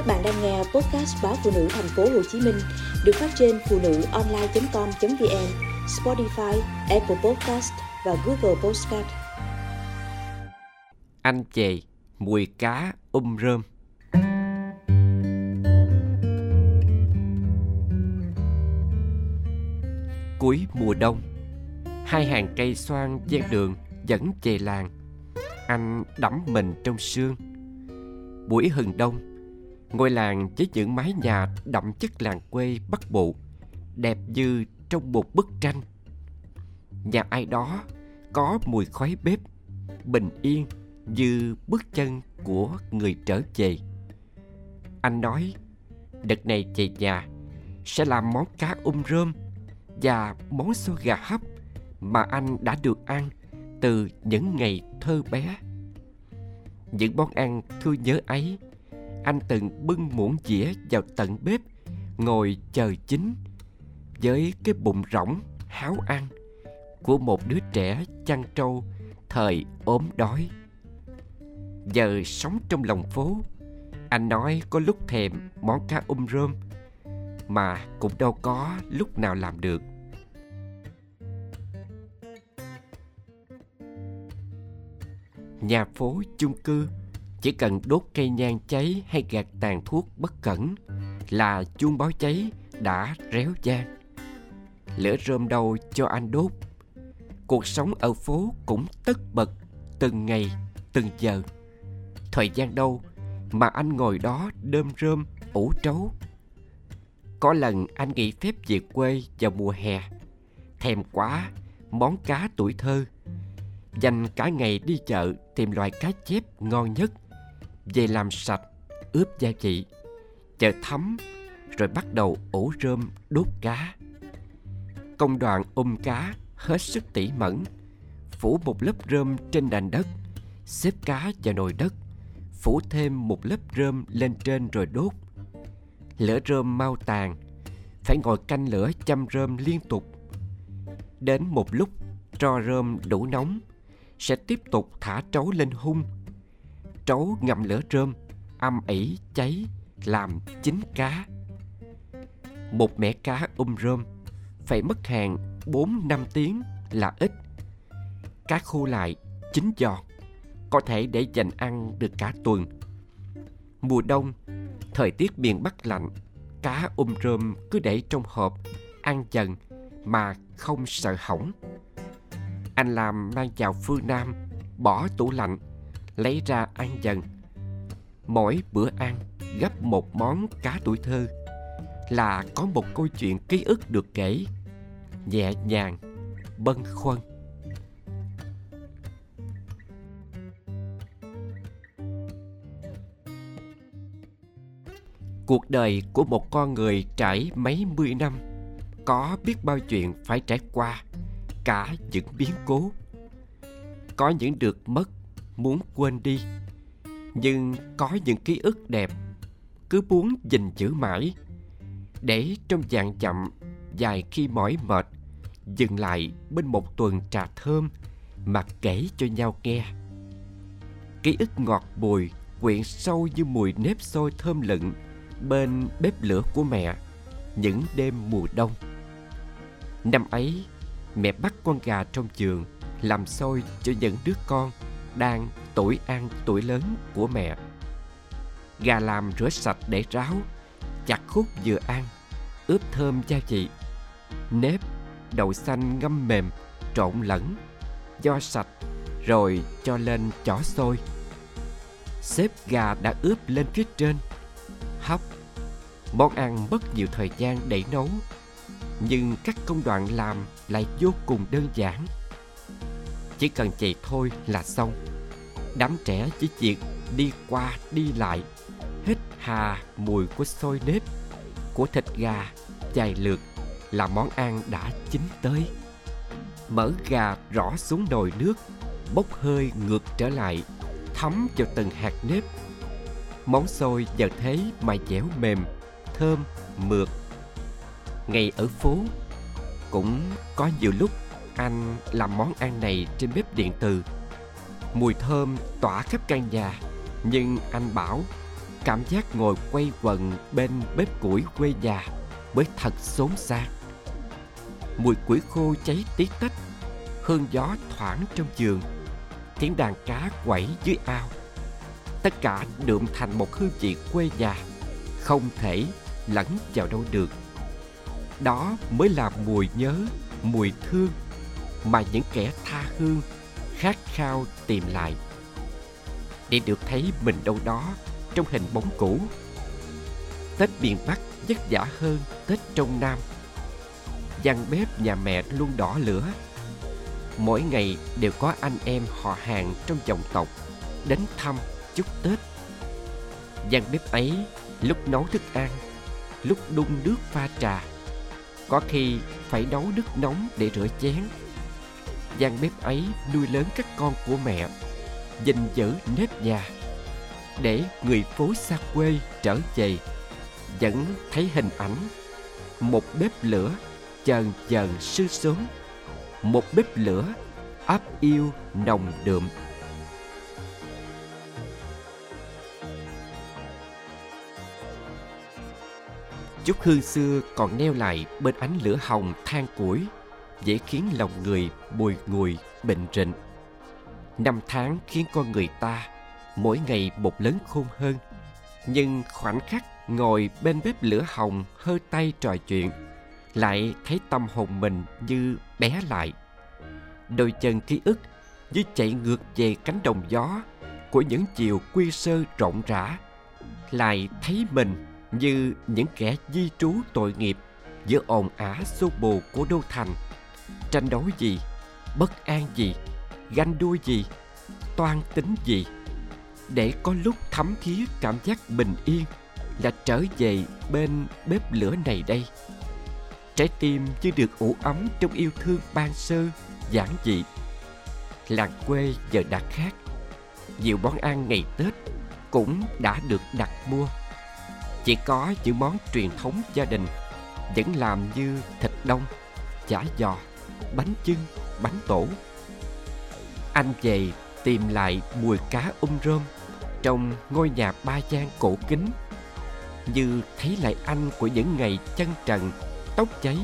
Các bạn đang nghe podcast báo phụ nữ thành phố Hồ Chí Minh được phát trên phụ nữ online.com.vn, Spotify, Apple Podcast và Google Podcast. Anh chề, mùi cá, um rơm. Cuối mùa đông, hai hàng cây xoan ven đường dẫn chè làng. Anh đắm mình trong sương. Buổi hừng đông, ngôi làng với những mái nhà đậm chất làng quê Bắc Bộ, đẹp như trong một bức tranh. Nhà ai đó có mùi khói bếp, bình yên như bước chân của người trở về. Anh nói, đợt này về nhà sẽ làm món cá um rơm và món xôi gà hấp mà anh đã được ăn từ những ngày thơ bé. Những món ăn thương nhớ ấy, anh từng bưng muỗng dĩa vào tận bếp, ngồi chờ chín, với cái bụng rỗng háo ăn của một đứa trẻ chăn trâu thời ốm đói. Giờ sống trong lòng phố, anh nói có lúc thèm món cá um rơm, mà cũng đâu có lúc nào làm được. Nhà phố chung cư chỉ cần đốt cây nhang cháy hay gạt tàn thuốc bất cẩn là chuông báo cháy đã réo gian Lửa rơm đầu cho anh đốt. Cuộc sống ở phố cũng tất bật từng ngày, từng giờ. Thời gian đâu mà anh ngồi đó đơm rơm, ủ trấu. Có lần anh nghỉ phép về quê vào mùa hè. Thèm quá món cá tuổi thơ dành cả ngày đi chợ tìm loại cá chép ngon nhất về làm sạch, ướp gia vị chờ thấm rồi bắt đầu ủ rơm, đốt cá công đoạn ôm cá hết sức tỉ mẩn, phủ một lớp rơm trên nền đất, xếp cá vào nồi đất, phủ thêm một lớp rơm lên trên rồi đốt lửa rơm mau tàn, phải ngồi canh lửa chăm rơm liên tục đến một lúc, tro rơm đủ nóng, sẽ tiếp tục thả trấu lên hung. Trấu ngậm lửa rơm, âm ỉ cháy, làm chín cá. Một mẻ cá um rơm phải mất hàng 4 năm tiếng là ít. Cá khô lại, chín giòn, có thể để dành ăn được cả tuần. Mùa đông, thời tiết miền Bắc lạnh, cá um rơm cứ để trong hộp, ăn dần mà không sợ hỏng. Anh làm mang vào phương Nam Bỏ tủ lạnh Lấy ra ăn dần. Mỗi bữa ăn, gấp một món cá tuổi thơ Là có một câu chuyện ký ức được kể, Nhẹ nhàng, bâng khuân Cuộc đời của một con người trải mấy mươi năm, Có biết bao chuyện phải trải qua, cả những biến cố. Có những được mất muốn quên đi. Nhưng có những ký ức đẹp, cứ muốn gìn giữ mãi, để trong dạng chậm, dài khi mỏi mệt, dừng lại bên một tuần trà thơm mà kể cho nhau nghe. Ký ức ngọt bùi, quyện sâu như mùi nếp xôi thơm lựng bên bếp lửa của mẹ những đêm mùa đông. Năm ấy, mẹ bắt con gà trong giường làm xôi cho những đứa con đang tuổi ăn tuổi lớn của mẹ. Gà làm rửa sạch để ráo, chặt khúc vừa ăn, ướp thơm gia vị, nếp, đậu xanh ngâm mềm, trộn lẫn, do sạch, rồi cho lên chỏ xôi. Xếp gà đã ướp lên phía trên, hấp. Món ăn mất nhiều thời gian để nấu nhưng các công đoạn làm lại vô cùng đơn giản chỉ cần chạy thôi là xong. Đám trẻ chỉ việc đi qua đi lại, hít hà mùi của xôi nếp, của thịt gà chài lượt là món ăn đã chín tới. Mỡ gà rõ xuống nồi nước, bốc hơi ngược trở lại, thấm vào từng hạt nếp. Món xôi giờ thế mà dẻo mềm, thơm, mượt. Ngày ở phố cũng có nhiều lúc anh làm món ăn này trên bếp điện từ mùi thơm tỏa khắp căn nhà, nhưng anh bảo cảm giác ngồi quay quần bên bếp củi quê nhà mới thật xốn xác mùi củi khô cháy tí tách, hương gió thoảng trong giường, tiếng đàn cá quẩy dưới ao. Tất cả đượm thành một hương vị quê nhà, không thể lẫn vào đâu được. Đó mới là mùi nhớ, mùi thương mà những kẻ tha hương, khát khao tìm lại. Để được thấy mình đâu đó trong hình bóng cũ. Tết miền bắc vất vả hơn tết trong nam. Gian bếp nhà mẹ luôn đỏ lửa. Mỗi ngày đều có anh em họ hàng trong dòng tộc đến thăm chúc tết. Gian bếp ấy lúc nấu thức ăn, lúc đun nước pha trà, có khi phải nấu nước nóng để rửa chén gian bếp ấy nuôi lớn các con của mẹ, gìn giữ nếp nhà, để người phố xa quê trở về. Vẫn thấy hình ảnh một bếp lửa chờn chờn sư sớm, một bếp lửa áp yêu nồng đượm. Chút hương xưa còn neo lại bên ánh lửa hồng than củi dễ khiến lòng người bồi ngùi, bệnh rịnh năm tháng khiến con người ta mỗi ngày một lớn khôn hơn, nhưng khoảnh khắc ngồi bên bếp lửa hồng, hơ tay trò chuyện, lại thấy tâm hồn mình như bé lại. Đôi chân ký ức như chạy ngược về cánh đồng gió của những chiều quy sơ rộng rã, lại thấy mình như những kẻ di trú tội nghiệp giữa ồn ả xô bồ của đô thành tranh đấu gì? Bất an gì? Ganh đua gì? Toan tính gì? Để có lúc thấm thía cảm giác bình yên là trở về bên bếp lửa này đây. Trái tim như được ủ ấm trong yêu thương ban sơ, giản dị. Làng quê giờ đã khác. Nhiều món ăn ngày tết cũng đã được đặt mua. Chỉ có những món truyền thống gia đình vẫn làm như thịt đông, chả giò bánh chưng, bánh tổ. Anh về tìm lại mùi cá um rơm trong ngôi nhà ba gian cổ kính. Như thấy lại anh của những ngày chân trần, tóc cháy,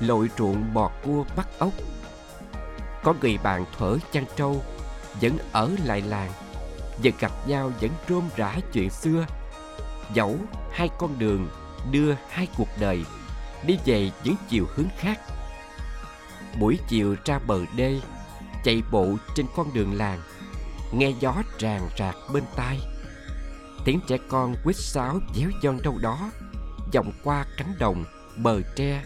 lội ruộng bò cua bắt ốc. Có người bạn thuở chăn trâu, vẫn ở lại làng và gặp nhau, vẫn rôm rã chuyện xưa. Dẫu hai con đường đưa hai cuộc đời đi về những chiều hướng khác buổi chiều ra bờ đê, chạy bộ trên con đường làng, nghe gió ràng rạc bên tai. Tiếng trẻ con quýt sáo déo giòn đâu đó, vòng qua cánh đồng, bờ tre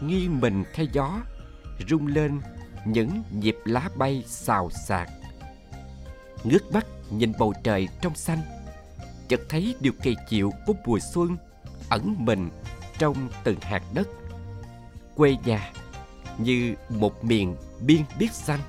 nghi mình theo gió, rung lên những nhịp lá bay xào xạc. Ngước mắt nhìn bầu trời trong xanh, chợt thấy điều kỳ diệu của mùa xuân ẩn mình trong từng hạt đất quê nhà như một miền biên biết xanh.